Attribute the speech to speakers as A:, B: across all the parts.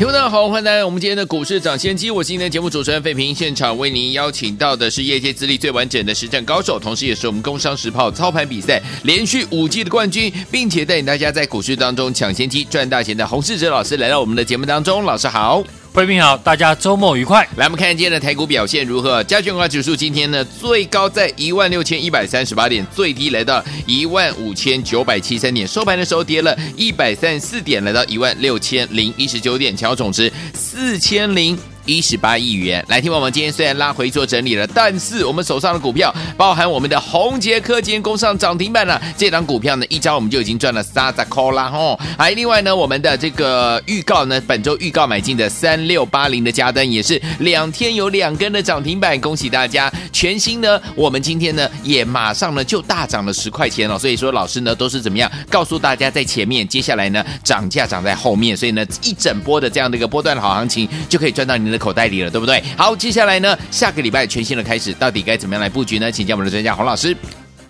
A: 听众大家好，欢迎来到我们今天的股市抢先机。我是今天的节目主持人费平，现场为您邀请到的是业界资历最完整的实战高手，同时也是我们工商时报操盘比赛连续五季的冠军，并且带领大家在股市当中抢先机赚大钱的洪世哲老师来到我们的节目当中。老师好。
B: 贵宾好，大家周末愉快。
A: 来，我们看今天的台股表现如何？加权股价指数今天呢，最高在一万六千一百三十八点，最低来到一万五千九百七十三点，收盘的时候跌了一百三十四点，来到一万六千零一十九点，成交总值四千零。一十八亿元，来听我们今天虽然拉回做整理了，但是我们手上的股票，包含我们的宏杰科，今天攻上涨停板了。这档股票呢，一张我们就已经赚了三十块啦吼。还另外呢，我们的这个预告呢，本周预告买进的三六八零的加登也是两天有两根的涨停板，恭喜大家！全新呢，我们今天呢也马上呢就大涨了十块钱了。所以说老师呢都是怎么样告诉大家在前面，接下来呢涨价涨在后面，所以呢一整波的这样的一个波段的好行情就可以赚到你您的。口袋里了，对不对？好，接下来呢，下个礼拜全新的开始，到底该怎么样来布局呢？请教我们的专家洪老师。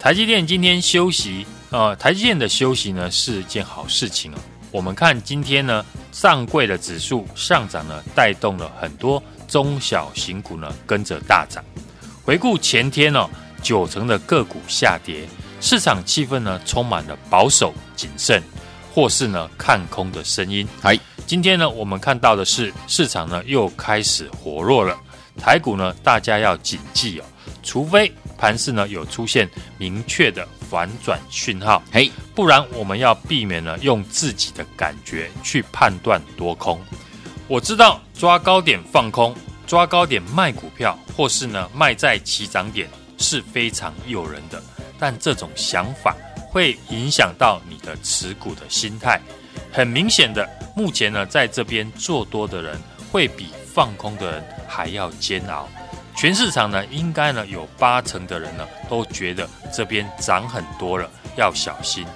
B: 台积电今天休息，呃，台积电的休息呢是件好事情哦。我们看今天呢，上柜的指数上涨呢，带动了很多中小型股呢跟着大涨。回顾前天呢、九成的个股下跌，市场气氛呢充满了保守谨慎，或是呢看空的声音。
A: 嗨。
B: 今天呢，我们看到的是市场呢又开始活络了。台股呢，大家要谨记哦，除非盘势呢有出现明确的反转讯号，
A: 嘿，
B: 不然我们要避免呢用自己的感觉去判断多空。我知道抓高点放空，抓高点卖股票，或是呢卖在起涨点是非常诱人的，但这种想法会影响到你的持股的心态。很明显的。目前呢，在这边做多的人会比放空的人还要煎熬。全市场呢，应该呢有八成的人呢都觉得这边涨很多了，要小心。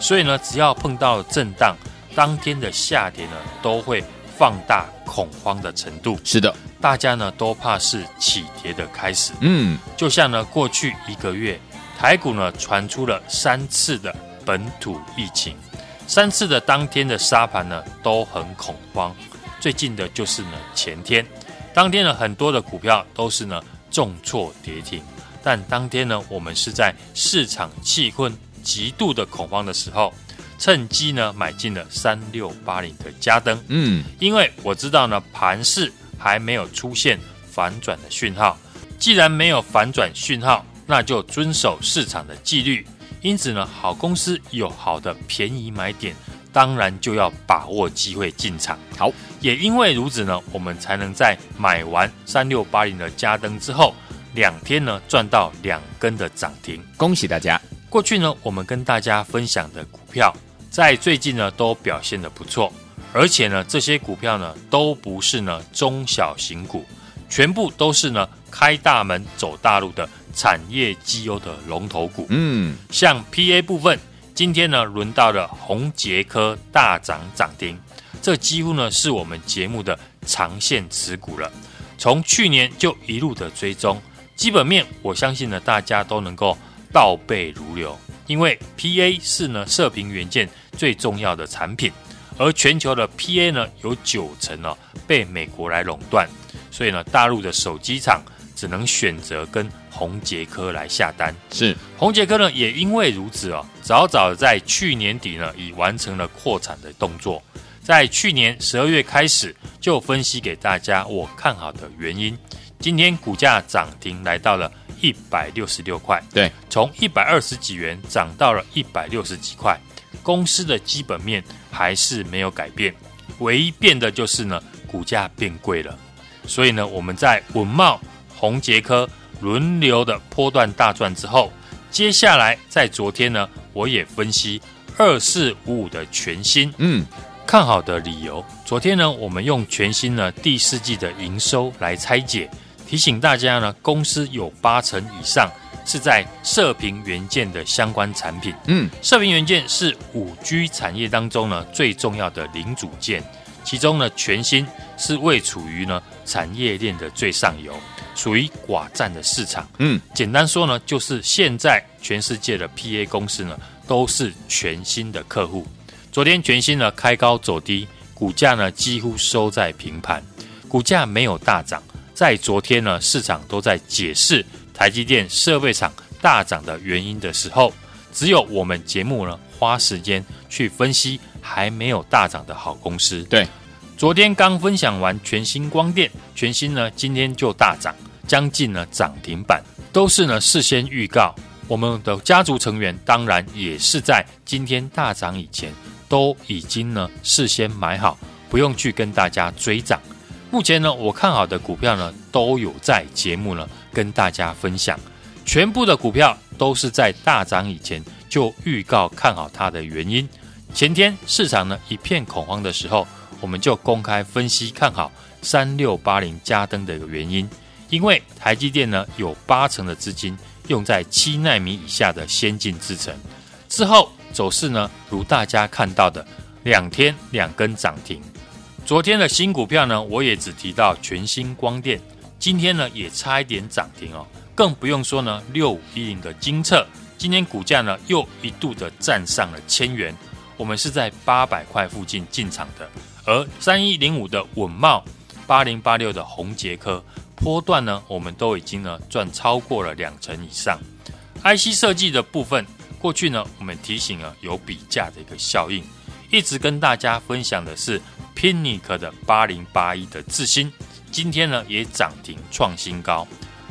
B: 所以呢，只要碰到震荡，当天的下跌呢都会放大恐慌的程度。
A: 是的，
B: 大家呢都怕是起跌的开始。
A: 嗯，
B: 就像呢过去一个月，台股呢传出了三次的本土疫情。三次的当天的沙盘呢都很恐慌，最近的就是呢前天，当天呢很多的股票都是呢重挫跌停，但当天呢我们是在市场气氛极度的恐慌的时候，趁机呢买进了三六八零的加登，
A: 嗯，
B: 因为我知道呢盘势还没有出现反转的讯号，既然没有反转讯号，那就遵守市场的纪律。因此呢，好公司有好的便宜买点，当然就要把握机会进场。
A: 好，
B: 也因为如此呢，我们才能在买完三六八零的加登之后，两天呢赚到两根的涨停。
A: 恭喜大家！
B: 过去呢，我们跟大家分享的股票，在最近呢都表现得不错，而且呢，这些股票呢都不是呢中小型股，全部都是呢开大门走大路的。产业绩优的龙头股，
A: 嗯，
B: 像 PA 部分，今天呢轮到了宏杰科大涨涨停，这几乎呢是我们节目的长线持股了。从去年就一路的追踪，基本面我相信呢大家都能够倒背如流，因为 PA 是呢射频元件最重要的产品，而全球的 PA 呢有九成呢被美国来垄断，所以呢大陆的手机厂只能选择跟红杰科来下单，
A: 是
B: 红杰科呢，也因为如此哦，早早在去年底呢，已完成了扩产的动作。在去年十二月开始就分析给大家我看好的原因。今天股价涨停来到了一百六十六块，
A: 对，
B: 从一百二十几元涨到了一百六十几块。公司的基本面还是没有改变，唯一变的就是呢，股价变贵了。所以呢，我们在稳懋、宏杰科。轮流的波段大赚之后，接下来在昨天呢，我也分析二四五五的全新，
A: 嗯，
B: 看好的理由。昨天呢，我们用全新呢第四季的营收来拆解，提醒大家呢，公司有八成以上是在射频元件的相关产品。
A: 嗯，
B: 射频元件是五 G 产业当中呢最重要的零组件，其中呢全新是位处于呢产业链的最上游，属于寡占的市场。
A: 嗯，
B: 简单说呢，就是现在全世界的 PA 公司呢都是全新的客户。昨天全新呢开高走低，股价呢几乎收在平盘，股价没有大涨。在昨天呢，市场都在解释台积电设备厂大涨的原因的时候，只有我们节目呢花时间去分析还没有大涨的好公司。
A: 对，
B: 昨天刚分享完全新光电，全新呢今天就大涨，将近呢涨停板，都是呢事先预告。我们的家族成员当然也是在今天大涨以前都已经呢事先买好，不用去跟大家追涨。目前呢，我看好的股票呢，都有在节目呢跟大家分享。全部的股票都是在大涨以前就预告看好它的原因。前天市场呢一片恐慌的时候，我们就公开分析看好三六八零嘉登的一个原因。因为台积电呢有八成的资金用在七奈米以下的先进制程。之后走势呢，如大家看到的，两天两根涨停。昨天的新股票呢，我也只提到全新光电，今天呢也差一点涨停哦，更不用说呢六五一零的精测，今天股价呢又一度的站上了千元，我们是在八百块附近进场的，而三一零五的稳懋，八零八六的宏捷科，波段呢我们都已经呢赚超过了两成以上，IC 设计的部分，过去呢我们提醒了有比价的一个效应，一直跟大家分享的是。PINNIC 的八零八一的智新，今天呢也涨停创新高。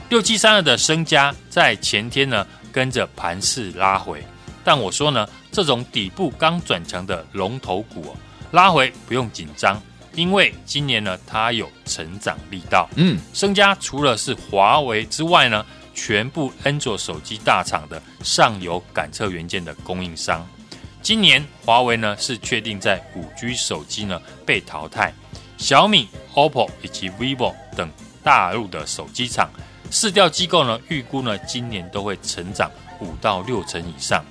B: 六七三二的升佳在前天呢跟着盘势拉回，但我说呢，这种底部刚转强的龙头股哦，拉回不用紧张，因为今年呢它有成长力道。嗯，升家除了是华为之外呢，全部安卓手机大厂的上游感测元件的供应商。今年华为呢是确定在五 G 手机呢被淘汰，小米、OPPO 以及 vivo 等大陆的手机厂，市调机构呢预估呢今年都会成长五到六成以上。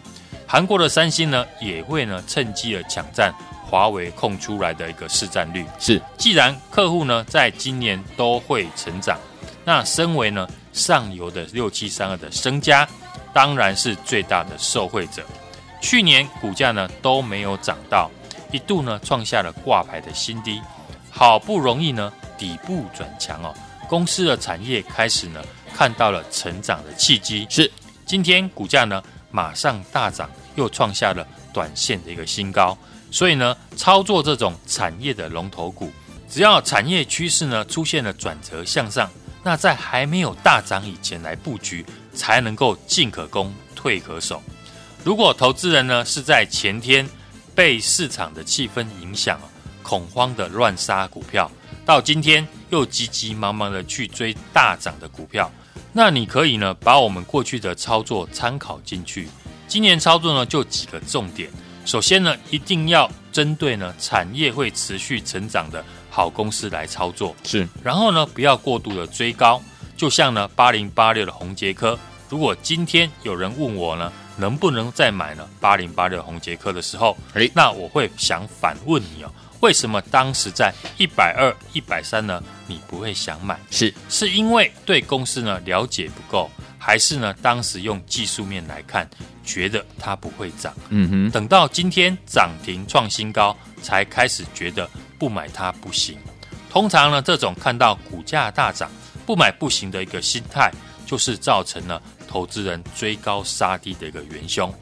B: 韩国的三星呢也会呢趁机的抢占华为空出来的一个市占率。
A: 是，
B: 既然客户呢在今年都会成长，那身为呢上游的六七三二的升家，当然是最大的受惠者。去年股价呢都没有涨到，一度呢创下了挂牌的新低，好不容易呢底部转强哦，公司的产业开始呢看到了成长的契机，
A: 是
B: 今天股价呢马上大涨，又创下了短线的一个新高，所以呢操作这种产业的龙头股，只要产业趋势呢出现了转折向上，那在还没有大涨以前来布局，才能够进可攻退可守。如果投资人呢是在前天被市场的气氛影响，恐慌的乱杀股票，到今天又急急忙忙的去追大涨的股票，那你可以呢把我们过去的操作参考进去。今年操作呢就几个重点，首先呢一定要针对呢产业会持续成长的好公司来操作，
A: 是。
B: 然后呢不要过度的追高，就像呢八零八六的红杰科，如果今天有人问我呢，能不能再买呢？八零八六红杰科的时候，哎，那我会想反问你哦，为什么当时在一百二、一百三呢？你不会想买？
A: 是
B: 是因为对公司呢了解不够，还是呢当时用技术面来看，觉得它不会涨？嗯哼，等到今天涨停创新高，才开始觉得不买它不行。通常呢，这种看到股价大涨不买不行的一个心态，就是造成了。投资人追高杀低的一个元凶，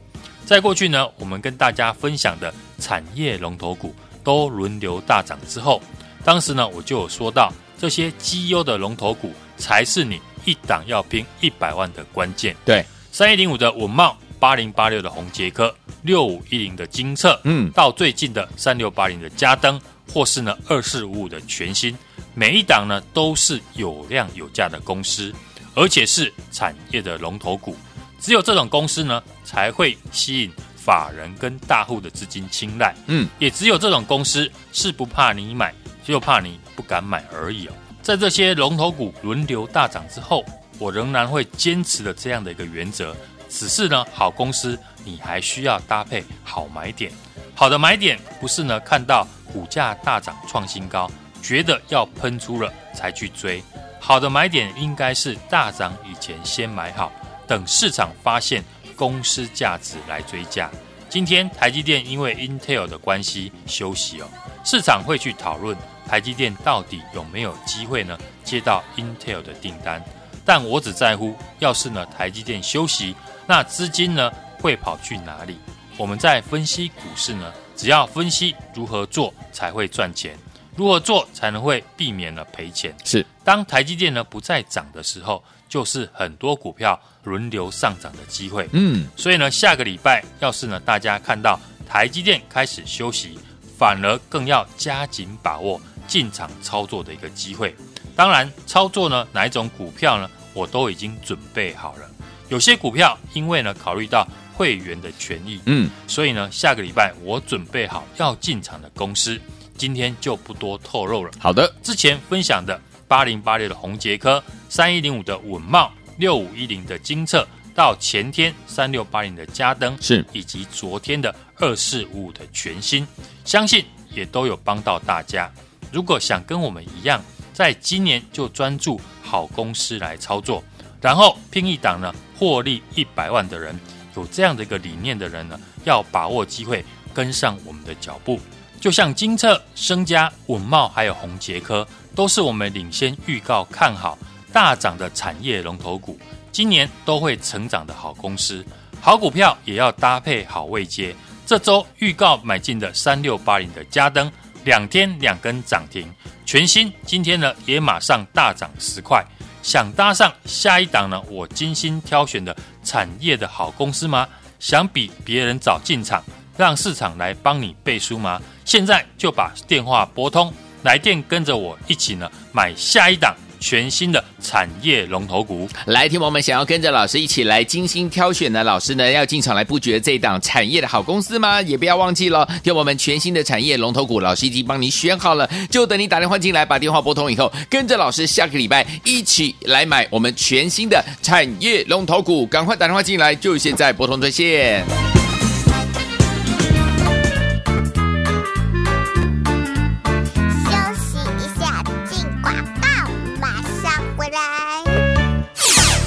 B: 在过去呢，我们跟大家分享的产业龙头股都轮流大涨之后，当时呢，我就有说到，这些绩优的龙头股才是你一档要拼一百万的关键。
A: 对，
B: 三一零五的稳茂，八零八六的红杰科，六五一零的金策，嗯，到最近的三六八零的嘉登，或是呢二四五五的全新，每一档呢都是有量有价的公司。而且是产业的龙头股，只有这种公司呢，才会吸引法人跟大户的资金青睐。嗯，也只有这种公司是不怕你买，就怕你不敢买而已哦。在这些龙头股轮流大涨之后，我仍然会坚持的这样的一个原则。只是呢，好公司你还需要搭配好买点。好的买点不是呢看到股价大涨创新高，觉得要喷出了才去追。好的买点应该是大涨以前先买好，等市场发现公司价值来追价。今天台积电因为 Intel 的关系休息哦，市场会去讨论台积电到底有没有机会呢接到 Intel 的订单。但我只在乎，要是呢台积电休息，那资金呢会跑去哪里？我们在分析股市呢，只要分析如何做才会赚钱，如何做才能会避免了赔钱。
A: 是
B: 当台积电呢不再涨的时候，就是很多股票轮流上涨的机会。
A: 嗯，
B: 所以呢，下个礼拜要是呢大家看到台积电开始休息，反而更要加紧把握进场操作的一个机会。当然，操作呢，哪一种股票呢，我都已经准备好了。有些股票，因为呢，考虑到会员的权益，
A: 嗯，
B: 所以呢，下个礼拜我准备好要进场的公司，今天就不多透露了。
A: 好的，
B: 之前分享的八零八六的宏杰科，三一零五的稳懋，六五一零的金策，到前天三六八零的嘉登，
A: 是
B: 以及昨天的二四五五的全新，相信也都有帮到大家。如果想跟我们一样，在今年就专注好公司来操作，然后拼一档呢获利一百万的人，有这样的一个理念的人呢，要把握机会跟上我们的脚步。就像金策、升佳、稳茂还有宏捷科，都是我们领先预告看好大涨的产业龙头股，今年都会成长的好公司。好股票也要搭配好位阶。这周预告买进的三六八零的嘉登，两天两根涨停。全新今天呢也马上大涨十块，想搭上下一档呢？我精心挑选的产业的好公司吗？想比别人早进场，让市场来帮你背书吗？现在就把电话拨通，来电跟着我一起呢买下一档。全新的产业龙头股，
A: 来，听我们想要跟着老师一起来精心挑选的老师呢，要进场来布局的这档产业的好公司吗？也不要忘记了，听我们全新的产业龙头股，老师已经帮你选好了，就等你打电话进来，把电话拨通以后，跟着老师下个礼拜一起来买我们全新的产业龙头股，赶快打电话进来，就现在拨通专线。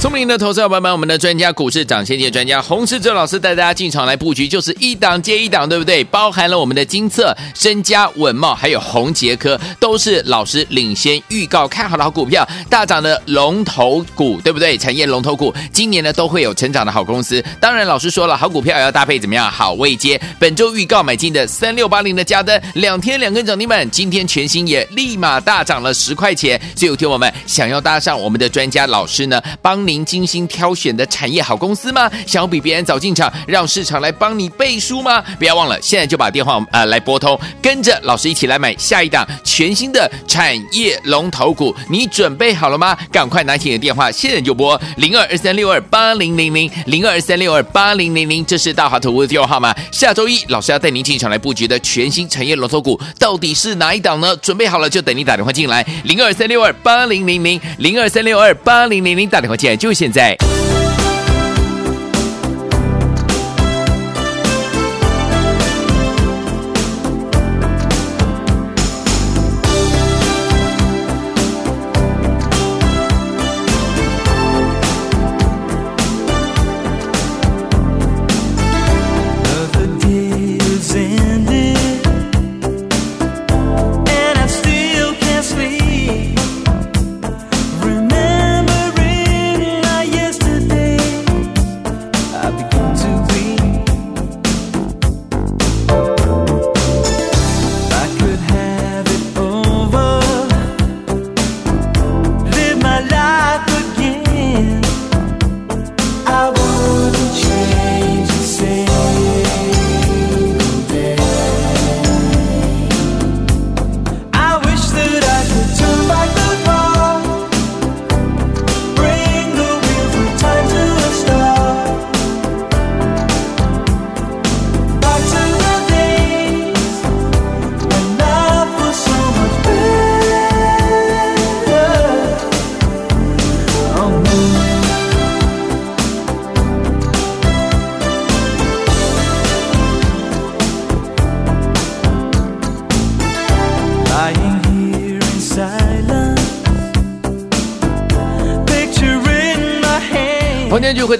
A: 聪明的投资伙伴们，我们的专家股市涨先见专家洪世哲老师带大家进场来布局，就是一档接一档，对不对？包含了我们的金策、身家、稳茂，还有宏杰科，都是老师领先预告看好的好股票，大涨的龙头股，对不对？产业龙头股，今年呢都会有成长的好公司。当然，老师说了，好股票也要搭配怎么样？好位接。本周预告买进的三六八零的嘉登，两天两根涨停板，今天全新也立马大涨了十块钱。所以，有听我们想要搭上我们的专家老师呢，帮。您精心挑选的产业好公司吗？想要比别人早进场，让市场来帮你背书吗？不要忘了，现在就把电话呃来拨通，跟着老师一起来买下一档全新的产业龙头股。你准备好了吗？赶快拿起你的电话，现在就拨零二二三六二八零零零零二三六二八零零零，这是大华投顾的电话号码。下周一老师要带您进场来布局的全新产业龙头股，到底是哪一档呢？准备好了就等你打电话进来，零二三六二八零零零零二三六二八零零零，打电话进来。就就现在。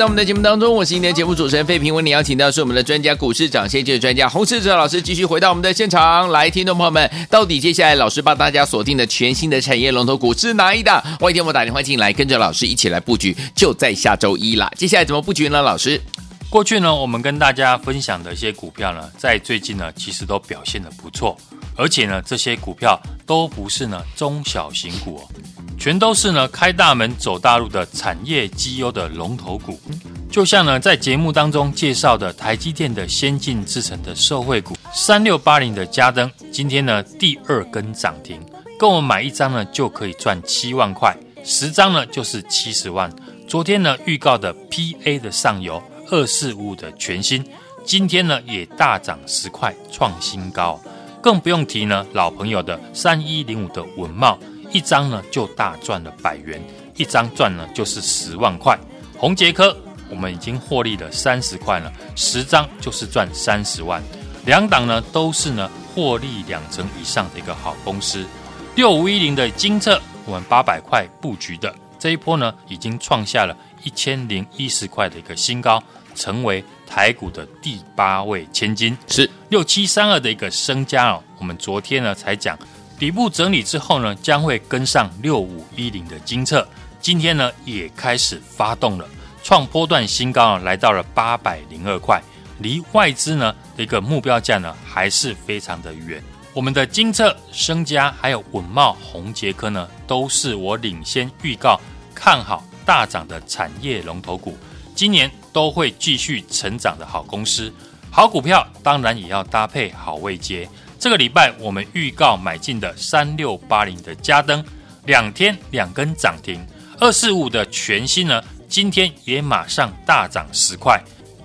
A: 我们的节目当中，我是今天节目主持人费平，为你邀请到是我们的专家股市长先机的专家洪世哲老师，继续回到我们的现场来，听众朋友们，到底接下来老师帮大家锁定的全新的产业龙头股是哪一档？欢迎听我打电话进来，跟着老师一起来布局，就在下周一啦。接下来怎么布局呢？老师，
B: 过去呢，我们跟大家分享的一些股票呢，在最近呢，其实都表现的不错，而且呢，这些股票都不是呢中小型股哦。全都是呢开大门走大路的产业绩优的龙头股，就像呢在节目当中介绍的台积电的先进制程的受惠股三六八零的嘉登，今天呢第二根涨停，跟我买一张呢就可以赚七万块，十张呢就是七十万。昨天呢预告的 PA 的上游二四五的全新，今天呢也大涨十块创新高，更不用提呢老朋友的三一零五的文茂。一张呢就大赚了百元，一张赚呢就是十万块。宏捷科我们已经获利了三十块了，十张就是赚三十万。两档呢都是呢获利两成以上的一个好公司。六五一零的金测，我们八百块布局的这一波呢，已经创下了一千零一十块的一个新高，成为台股的第八位千金。
A: 是
B: 六七三二的一个升家哦，我们昨天呢才讲。底部整理之后呢，将会跟上六五一零的金测，今天呢也开始发动了，创波段新高啊，来到了八百零二块，离外资呢的一个目标价呢还是非常的远。我们的金测、升家还有稳懋、宏杰科呢，都是我领先预告看好大涨的产业龙头股，今年都会继续成长的好公司。好股票当然也要搭配好位阶。这个礼拜我们预告买进的三六八零的嘉登，两天两根涨停，二四五的全新呢，今天也马上大涨十块。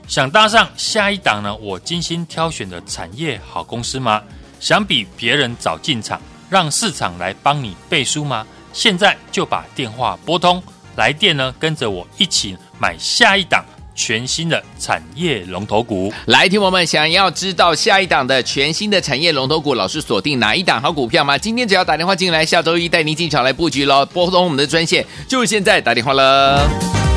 B: 想搭上下一档呢？我精心挑选的产业好公司吗？想比别人早进场，让市场来帮你背书吗？现在就把电话拨通，来电呢，跟着我一起买下一档。全新的产业龙头股，
A: 来，听我们想要知道下一档的全新的产业龙头股，老师锁定哪一档好股票吗？今天只要打电话进来，下周一带您进场来布局喽。拨通我们的专线，就是现在打电话了。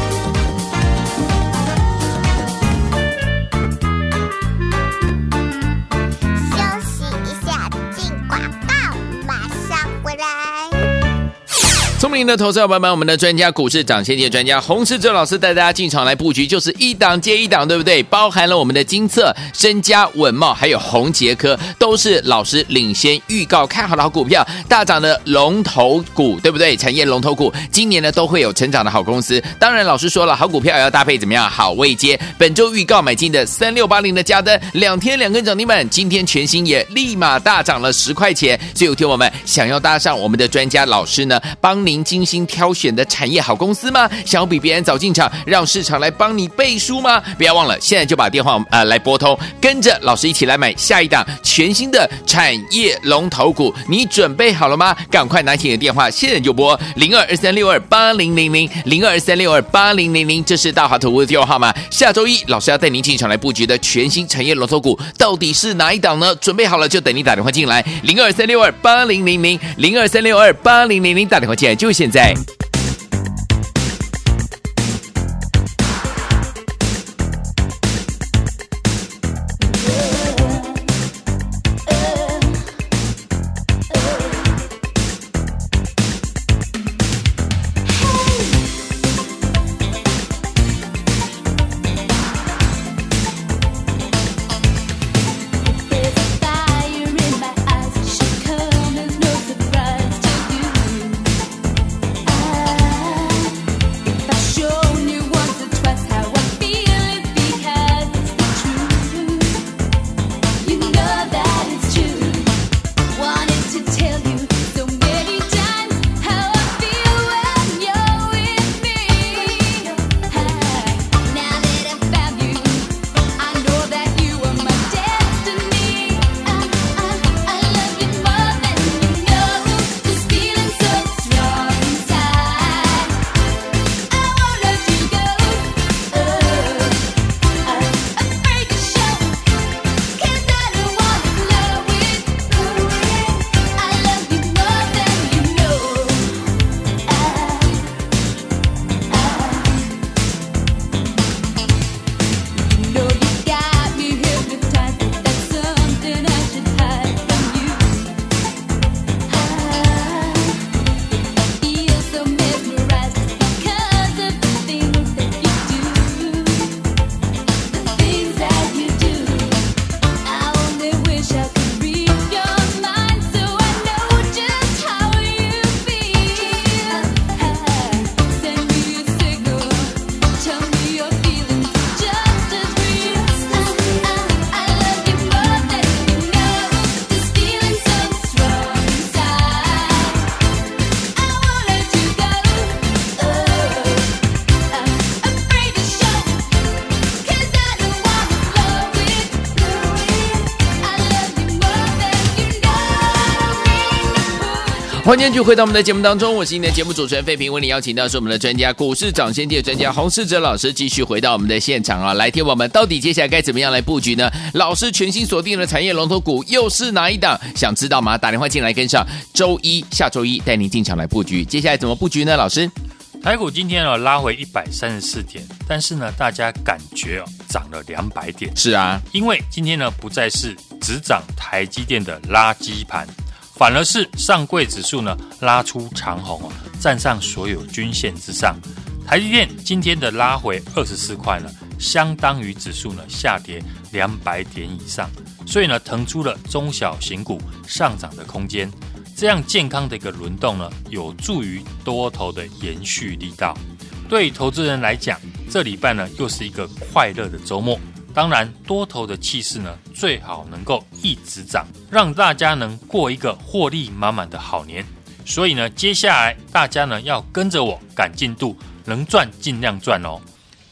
A: 明的投资者朋友们，我们的专家股市涨先机专家洪世哲老师带大家进场来布局，就是一档接一档，对不对？包含了我们的金策、身家、稳茂，还有宏杰科，都是老师领先预告看好的好股票，大涨的龙头股，对不对？产业龙头股，今年呢都会有成长的好公司。当然，老师说了，好股票也要搭配怎么样？好位接。本周预告买进的三六八零的嘉登，两天两根涨停板，今天全新也立马大涨了十块钱。所以，有听我们想要搭上我们的专家老师呢，帮您。精心挑选的产业好公司吗？想要比别人早进场，让市场来帮你背书吗？不要忘了，现在就把电话呃来拨通，跟着老师一起来买下一档全新的产业龙头股。你准备好了吗？赶快拿起你的电话，现在就拨零二二三六二八零零零零二三六二八零零零，这是大华投资的电话号码。下周一老师要带您进场来布局的全新产业龙头股，到底是哪一档呢？准备好了就等你打电话进来，零二三六二八零零零零二三六二八零零零，打电话进来就。现在。欢迎继续回到我们的节目当中，我是你的节目主持人费平，为你邀请到是我们的专家股市涨先机专家洪世哲老师，继续回到我们的现场啊，来听我们到底接下来该怎么样来布局呢？老师全新锁定的产业龙头股又是哪一档？想知道吗？打电话进来跟上，周一下周一带您进场来布局，接下来怎么布局呢？老师，
B: 台股今天呢拉回一百三十四点，但是呢大家感觉哦涨了两百点，
A: 是啊，
B: 因为今天呢不再是只涨台积电的垃圾盘。反而是上柜指数呢拉出长红啊，站上所有均线之上。台积电今天的拉回二十四块呢，相当于指数呢下跌两百点以上，所以呢腾出了中小型股上涨的空间。这样健康的一个轮动呢，有助于多头的延续力道。对投资人来讲，这礼拜呢又是一个快乐的周末。当然，多头的气势呢，最好能够一直涨，让大家能过一个获利满满的好年。所以呢，接下来大家呢要跟着我赶进度，能赚尽量赚哦。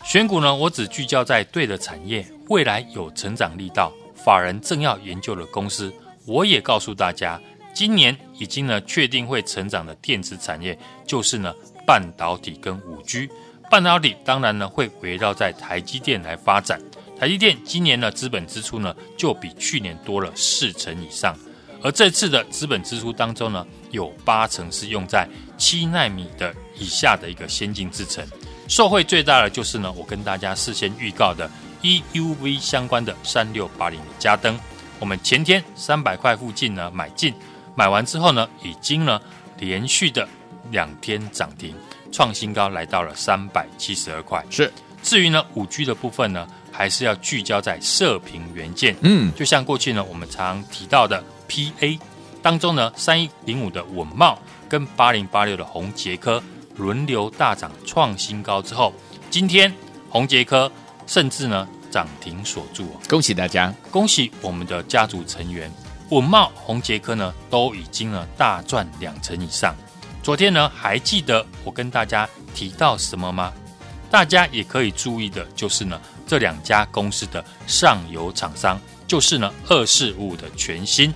B: 选股呢，我只聚焦在对的产业，未来有成长力道，法人正要研究的公司。我也告诉大家，今年已经呢确定会成长的电子产业，就是呢半导体跟五 G。半导体当然呢会围绕在台积电来发展。台积电今年的资本支出呢，就比去年多了四成以上，而这次的资本支出当中呢，有八成是用在七纳米的以下的一个先进制程。受惠最大的就是呢，我跟大家事先预告的 EUV 相关的三六八零的嘉登，我们前天三百块附近呢买进，买完之后呢，已经呢连续的两天涨停，创新高来到了三百七十二块。
A: 是，
B: 至于呢五 G 的部分呢，还是要聚焦在射频元件，
A: 嗯，
B: 就像过去呢，我们常提到的 PA 当中呢，三一零五的稳懋跟八零八六的红杰科轮流大涨创新高之后，今天红杰科甚至呢涨停锁住，
A: 恭喜大家，
B: 恭喜我们的家族成员，稳懋、宏捷科呢都已经呢大赚两成以上。昨天呢还记得我跟大家提到什么吗？大家也可以注意的就是呢。这两家公司的上游厂商就是呢，二四五的全新。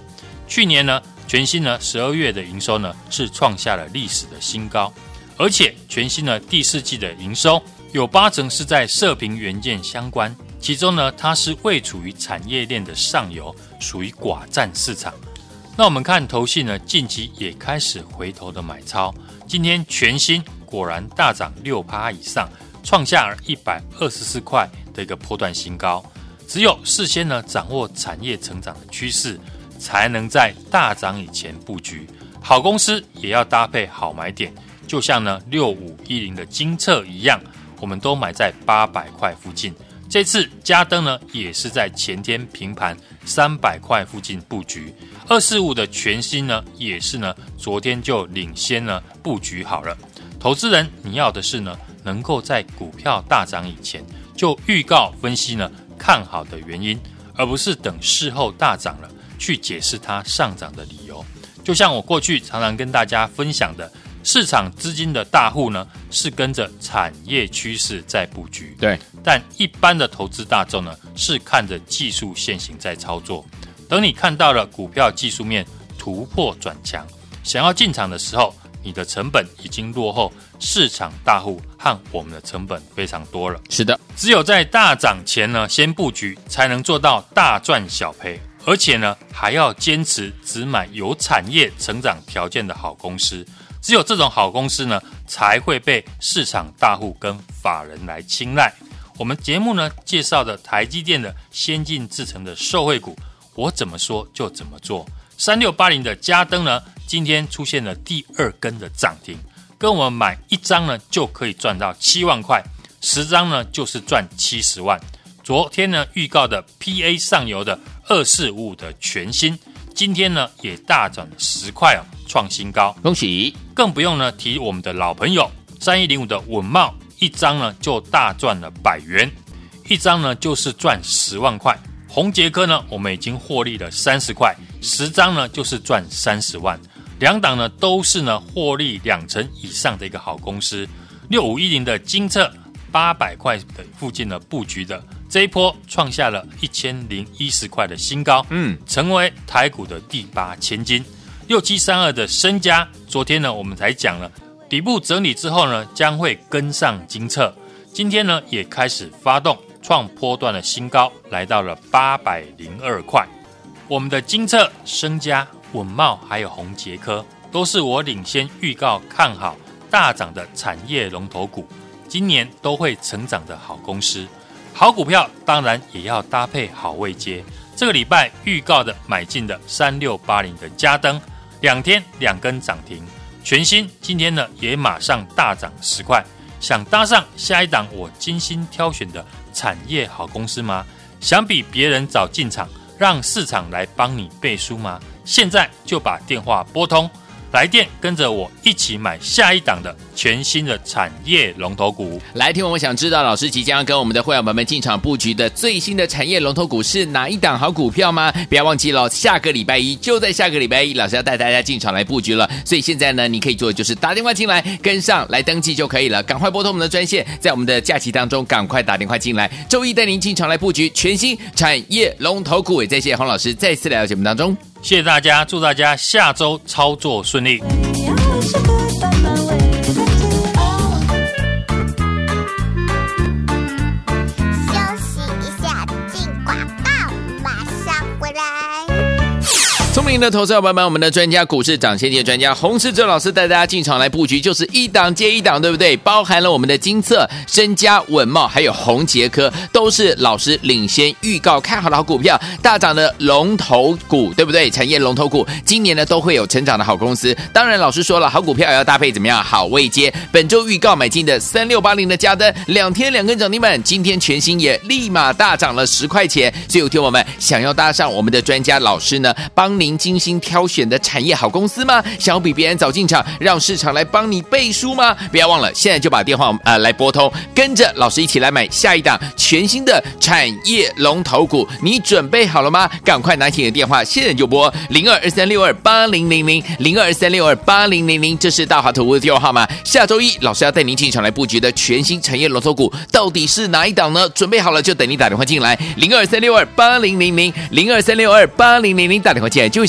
B: 去年呢，全新呢十二月的营收呢是创下了历史的新高，而且全新呢第四季的营收有八成是在射频元件相关，其中呢它是位处于产业链的上游，属于寡占市场。那我们看投信呢近期也开始回头的买超，今天全新果然大涨六趴以上，创下了一百二十四块。的一个波段新高，只有事先呢掌握产业成长的趋势，才能在大涨以前布局。好公司也要搭配好买点，就像呢六五一零的金测一样，我们都买在八百块附近。这次嘉登呢也是在前天平盘三百块附近布局，二四五的全新呢也是呢昨天就领先呢布局好了。投资人你要的是呢能够在股票大涨以前。就预告分析呢，看好的原因，而不是等事后大涨了去解释它上涨的理由。就像我过去常常跟大家分享的，市场资金的大户呢是跟着产业趋势在布局，
A: 对。
B: 但一般的投资大众呢是看着技术线型在操作。等你看到了股票技术面突破转强，想要进场的时候，你的成本已经落后市场大户和我们的成本非常多了。
A: 是的，
B: 只有在大涨前呢，先布局，才能做到大赚小赔，而且呢，还要坚持只买有产业成长条件的好公司。只有这种好公司呢，才会被市场大户跟法人来青睐。我们节目呢介绍的台积电的先进制程的受惠股，我怎么说就怎么做。三六八零的嘉登呢，今天出现了第二根的涨停，跟我们买一张呢就可以赚到七万块，十张呢就是赚七十万。昨天呢预告的 PA 上游的二四五五的全新，今天呢也大涨十块哦，创新高，
A: 恭喜！
B: 更不用呢提我们的老朋友三一零五的稳茂，一张呢就大赚了百元，一张呢就是赚十万块。宏捷科呢，我们已经获利了三十块，十张呢就是赚三十万。两档呢都是呢获利两成以上的一个好公司，六五一零的金策八百块的附近的布局的这一波创下了一千零一十块的新高，
A: 嗯，
B: 成为台股的第八千金。六七三二的身家，昨天呢我们才讲了底部整理之后呢，将会跟上金策，今天呢也开始发动创波段的新高，来到了八百零二块。我们的金策、升佳、稳茂还有宏杰科，都是我领先预告看好大涨的产业龙头股，今年都会成长的好公司。好股票当然也要搭配好位阶。这个礼拜预告的买进的三六八零的嘉登，两天两根涨停，全新今天呢也马上大涨十块。想搭上下一档我精心挑选的产业好公司吗？想比别人早进场，让市场来帮你背书吗？现在就把电话拨通。来电跟着我一起买下一档的全新的产业龙头股。
A: 来听，我们想知道老师即将要跟我们的会员朋友们进场布局的最新的产业龙头股是哪一档好股票吗？不要忘记了，下个礼拜一就在下个礼拜一，老师要带大家进场来布局了。所以现在呢，你可以做的就是打电话进来跟上来登记就可以了。赶快拨通我们的专线，在我们的假期当中赶快打电话进来。周一带您进场来布局全新产业龙头股。也再谢谢洪老师再次来到节目当中。
B: 谢谢大家，祝大家下周操作顺利。
A: 聪明的投资者朋友们，我们的专家股市涨先机专家洪世哲老师带大家进场来布局，就是一档接一档，对不对？包含了我们的精测、升佳、稳茂，还有宏杰科，都是老师领先预告看好的好股票，大涨的龙头股，对不对？产业龙头股，今年呢都会有成长的好公司。当然，老师说了，好股票也要搭配怎么样？好位阶。本周预告买进的三六八零的嘉登，两天两根涨停板，今天全新也立马大涨了十块钱。所以有听我们想要搭上我们的专家老师呢，帮。您精心挑选的产业好公司吗？想要比别人早进场，让市场来帮你背书吗？不要忘了，现在就把电话呃来拨通，跟着老师一起来买下一档全新的产业龙头股。你准备好了吗？赶快拿起你的电话，现在就拨零二二三六二八零零零零二二三六二八零零零，这是大华投资的电话号码。下周一老师要带您进场来布局的全新产业龙头股，到底是哪一档呢？准备好了就等你打电话进来，零二三六二八零零零零二三六二八零零零，打电话进来。就